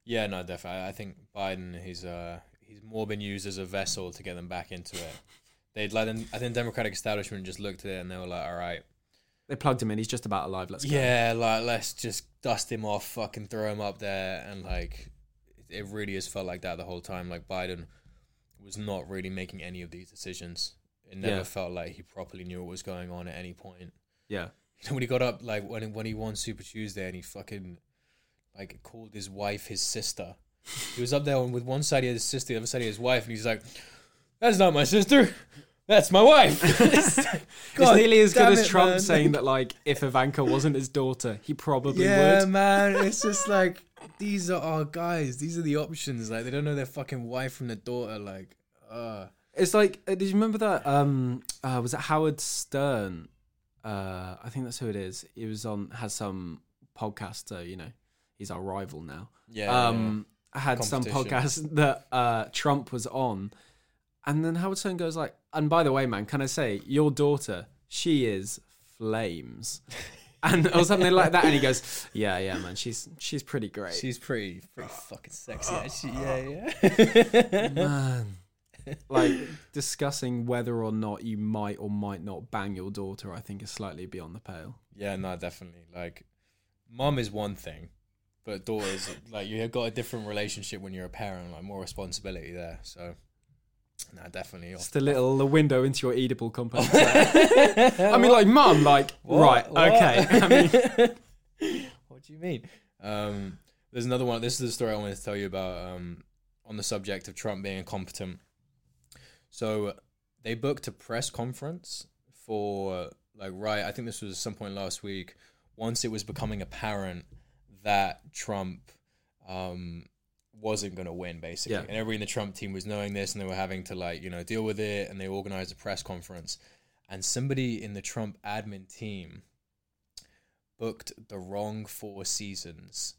Yeah, no, definitely. I think Biden, he's uh, he's more been used as a vessel to get them back into it. They'd let him. I think Democratic establishment just looked at it and they were like, "All right,
They plugged him in. He's just about alive. Let's go.
yeah, like let's just dust him off, fucking throw him up there." And like, it really has felt like that the whole time. Like Biden was not really making any of these decisions. It never
Yeah.
felt like he properly knew what was going on at any point.
yeah.
You [laughs] know, when he got up, like when when he won Super Tuesday, and he fucking like called his wife his sister. He was up there and with one side he had his sister, the other side he had his wife, and he's like, "That's not my sister, that's my wife." [laughs] [laughs] It's like,
It's nearly as good as
it,
Trump
man.
saying that, like, if Ivanka wasn't his daughter, he probably
"Yeah,
would.
Yeah, man." It's just like these are our guys. These are the options. Like they don't know their fucking wife from the daughter. Like, uh
It's like, uh, did you remember that? Um, uh, was it Howard Stern? Uh, I think that's who it is. He was on has some podcaster. You know, he's our rival now.
yeah.
um, had some podcast [laughs] that uh, Trump was on, and then Howard Stern goes like, "And by the way, man, can I say your daughter? She is flames." [laughs] And or something like that, and he goes, "Yeah, yeah, man, she's she's pretty great,
She's pretty, pretty fucking sexy. Actually, yeah, yeah.
man." Like discussing whether or not you might or might not bang your daughter, I think is slightly beyond the pale.
Yeah, no, definitely. Like, mom is one thing, but daughters, like, you've got a different relationship when you're a parent, like, more responsibility there. So, no, definitely.
Just a little the window into your edible company. [laughs] I mean, like, mum, like, right,
What?
okay. I mean, [laughs]
what do you mean? Um, there's another one. This is the story I wanted to tell you about um, on the subject of Trump being incompetent. So they booked a press conference for like right. I think this was some point last week. Once it was becoming apparent that Trump um, wasn't going to win, basically,
Yeah.
and everybody in the Trump team was knowing this, and they were having to like you know deal with it, and they organized a press conference. And somebody in the Trump admin team booked the wrong four seasons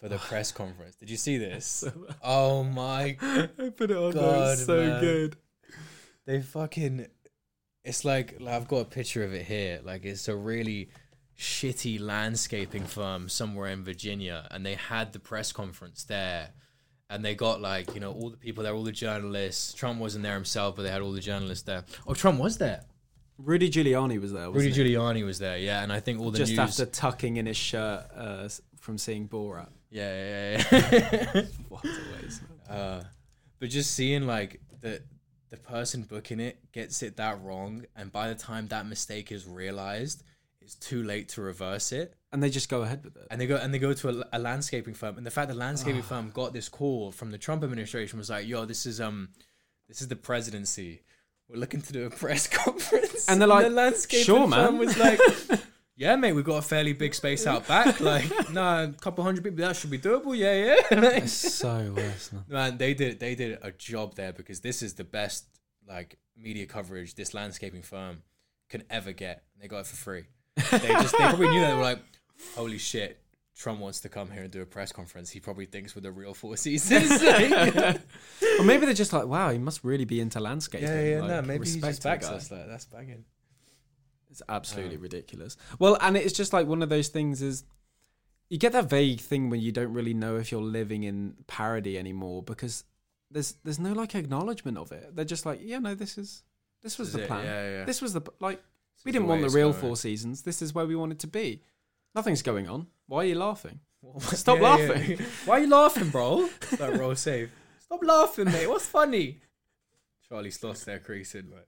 for the press conference. Did you see this? [laughs] Oh my
I put it on.
God,
so
man.
good.
they fucking it's like, like I've got a picture of it here. Like it's a really shitty landscaping firm somewhere in Virginia, and they had the press conference there, and they got like you know all the people there, all the journalists. Trump wasn't there himself, but they had all the journalists there. Oh, Trump was there.
Rudy Giuliani was there. Wasn't
Rudy? Giuliani was there, yeah, and I think all the
Just
news.
after tucking in his shirt uh, from seeing Borat.
Yeah, yeah, yeah.
What a waste.
Uh, but just seeing like the the person booking it gets it that wrong, and by the time that mistake is realized, it's too late to reverse it.
And they just go ahead with it.
And they go and they go to a, a landscaping firm, and the fact that the landscaping firm got this call from the Trump administration was like, "Yo, this is um, this is the presidency. We're looking to do a press [laughs] conference."
And they're like,
the landscaping
"Sure,
firm
man."
was like. [laughs] Yeah, mate, we've got a fairly big space out back. [laughs] Like, nah, a couple hundred people, that should be doable. Yeah, yeah. Like-
It's so [laughs] worse. Man.
Man, they did they did a job there because this is the best like media coverage this landscaping firm can ever get. They got it for free. They just they probably knew that they were like, holy shit, Trump wants to come here and do a press conference. He probably thinks we're the real Four Seasons. [laughs]
Or maybe they're just like, wow, he must really be into landscaping.
yeah, yeah,
like,
no, maybe he
respect
just
to the
backs
guy.
us. Like, that's banging.
It's absolutely
Um,
ridiculous. Well, and it's just like one of those things is you get that vague thing when you don't really know if you're living in parody anymore because there's there's no like acknowledgement of it. They're just like, yeah, no, this is this was the plan.
yeah, yeah.
This was the like we didn't
the
want the real
going.
four seasons. This is where we wanted to be. Nothing's going on. Why are you laughing? [laughs]
Stop [laughs]
Stop laughing.
Why are you laughing, bro? That Roll Safe. [laughs] Stop laughing, mate. What's funny? Charlie Sloth there creasing, mate.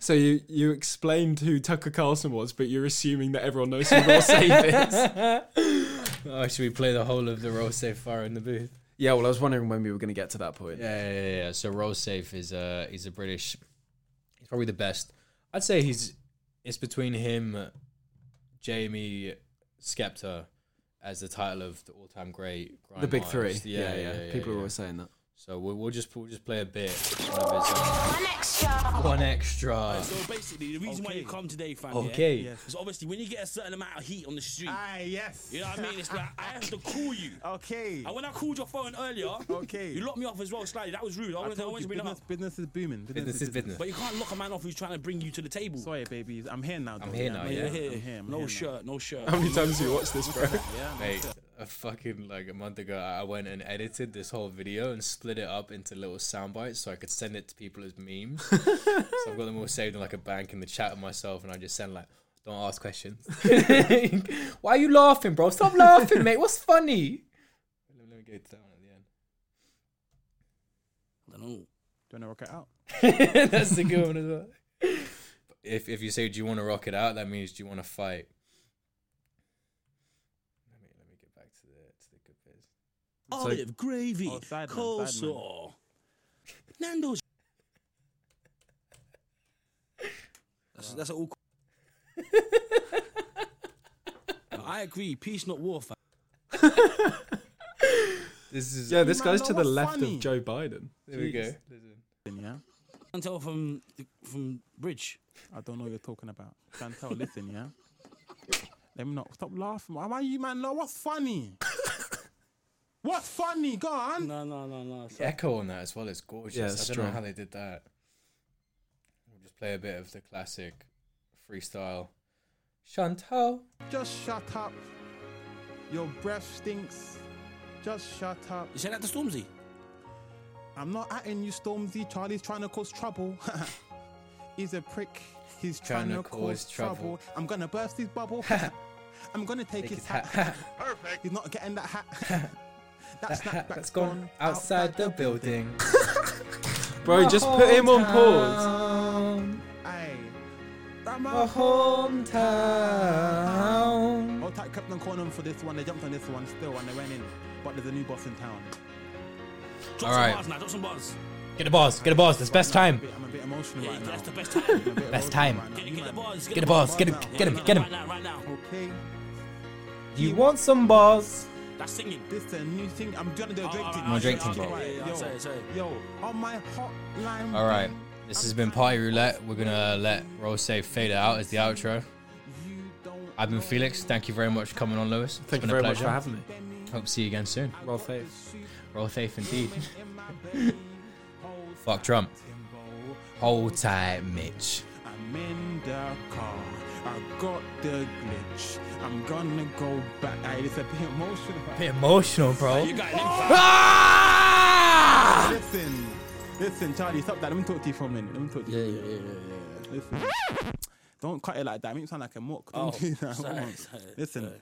So you you explained who Tucker Carlson was, but you're assuming that everyone knows who Roll Safe is. [laughs]
Oh, should we play the whole of the roll safe fire in the booth?
Yeah, well, I was wondering when we were going to get to that point.
Yeah, yeah, yeah. yeah. So roll safe is uh he's a British. He's probably the best. I'd say he's it's between him, JME, Skepta, as the title of the all-time great. grime
The big three.
artist.
Yeah, yeah. People are always saying that.
So we'll, we'll just we'll just play a bit. Of his,
One extra.
one extra.
So basically, the reason why you come today, fam,
Okay.
yeah, is obviously when you get a certain amount of heat on the street,
Aye, yes.
you know what I mean? It's like I have to call you.
Okay.
And when I called your phone earlier,
Okay.
you locked me off as well slightly. That was rude. I
I
wanted to, I wanted
you,
to bring
business,
up.
business is booming.
Business is business.
But you can't lock a man off who's trying to bring you to the table.
Sorry, baby. I'm here now.
I'm
though.
here now,
I'm
yeah.
You're here.
I'm here. I'm
no
here now.
shirt, no shirt.
How many times have you watched this, [laughs] bro?
Yeah.
Mate,
here.
A fucking like a month ago, I went and edited this whole video and split it up into little sound bites so I could send it to people as memes. [laughs] so I've got them all saved in like a bank in the chat of myself, and I just send like, "Don't ask questions." [laughs] [laughs] Why are you laughing, bro? Stop laughing, mate. What's funny? Let me, let me get down at the end.
I don't know.
Do you want to rock it out?
That's the good one as well. If if you say, "Do you want to rock it out?" That means, "Do you want to fight?" Let me let me get back to the to the good bits.
Olive, gravy,
Oh, sideman,
coleslaw, Nando's. That's, that's all. [laughs] I agree. Peace, not war, fam. [laughs]
This is
Yeah, this
Man,
goes to the left
funny?
of Joe Biden.
There we go. Listen.
Yeah.
I can tell from from Bridge.
I don't know what you're talking about. Chantel, listen, yeah. Let me not stop laughing. Why are you, man? No, what's funny? What's funny? Go on.
No, no, no, no.
The echo on that as well is gorgeous.
Yeah,
I don't know how they did that. We'll just play a bit of the classic freestyle. Chantal.
Just shut up. Your breath stinks. Just shut up.
You say that to Stormzy?
I'm not atting you, Stormzy. Charlie's trying to cause trouble. [laughs] He's a prick. He's trying, to cause, trouble. I'm gonna burst his bubble. [laughs] I'm gonna take,
Take
his
his
hat.
hat. [laughs]
He's not getting that hat. That [laughs]
That hat
snapback's
that's gone outside the building. [laughs]
Bro, just put him on pause.
Aye.
My hometown.
Old Tight kept on calling them for this one. They jumped on this one still and they went in. But there's a new boss in town.
Drop
All
some bars now. Drop some bars.
Get the boss. Get the boss. It's best time.
I'm a bit emotional
Yeah,
right now.
that's the best time.
I'm a
Best time.
Get, get the
man.
bars.
Get the boss. Get him. Get him. Get him.
Right now, right now.
Okay.
You want some boss?
That's singing.
This is a new thing. I'm gonna do a
Oh,
Drake
oh,
thing.
Oh, oh, right,
No, Drake thing, bro.
yeah, yeah,
Yo.
Sorry, sorry.
Yo, on my hotline.
All right. This has been
trying
Party Roulette. We're gonna let Roll Safe out as the outro. I've been Felix. Thank you very much for coming on, Lewis. It's
Thank you
been a
very much
pleasure.
for having me.
Hope to see you again soon.
Roll safe.
Roll safe indeed. [laughs] Fuck Trump. Hold tight, Mitch.
I'm I'm in the car. I got the glitch. I'm gonna go back. Hey, it's a bit emotional.
Bit emotional, bro.
You got.
Ah!
Listen, listen, Charlie, stop that. Let me talk to you for a minute. Let me talk to
Yeah,
you.
yeah, yeah, yeah, yeah.
Listen. Don't cut it like that. Make me sound like a mock. [laughs] Don't
Oh,
do that.
Sorry, sorry,
Listen.
sorry.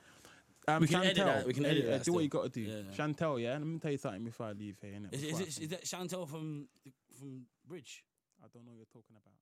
Um,
We can
Chantel,
edit that, we can edit that
Do what you got to do.
Yeah, yeah.
Chantel, yeah. Let me tell you something before I leave here. Innit?
Is, is, it, is that Chantel from from Bridge?
I don't know what you're talking about. Yeah.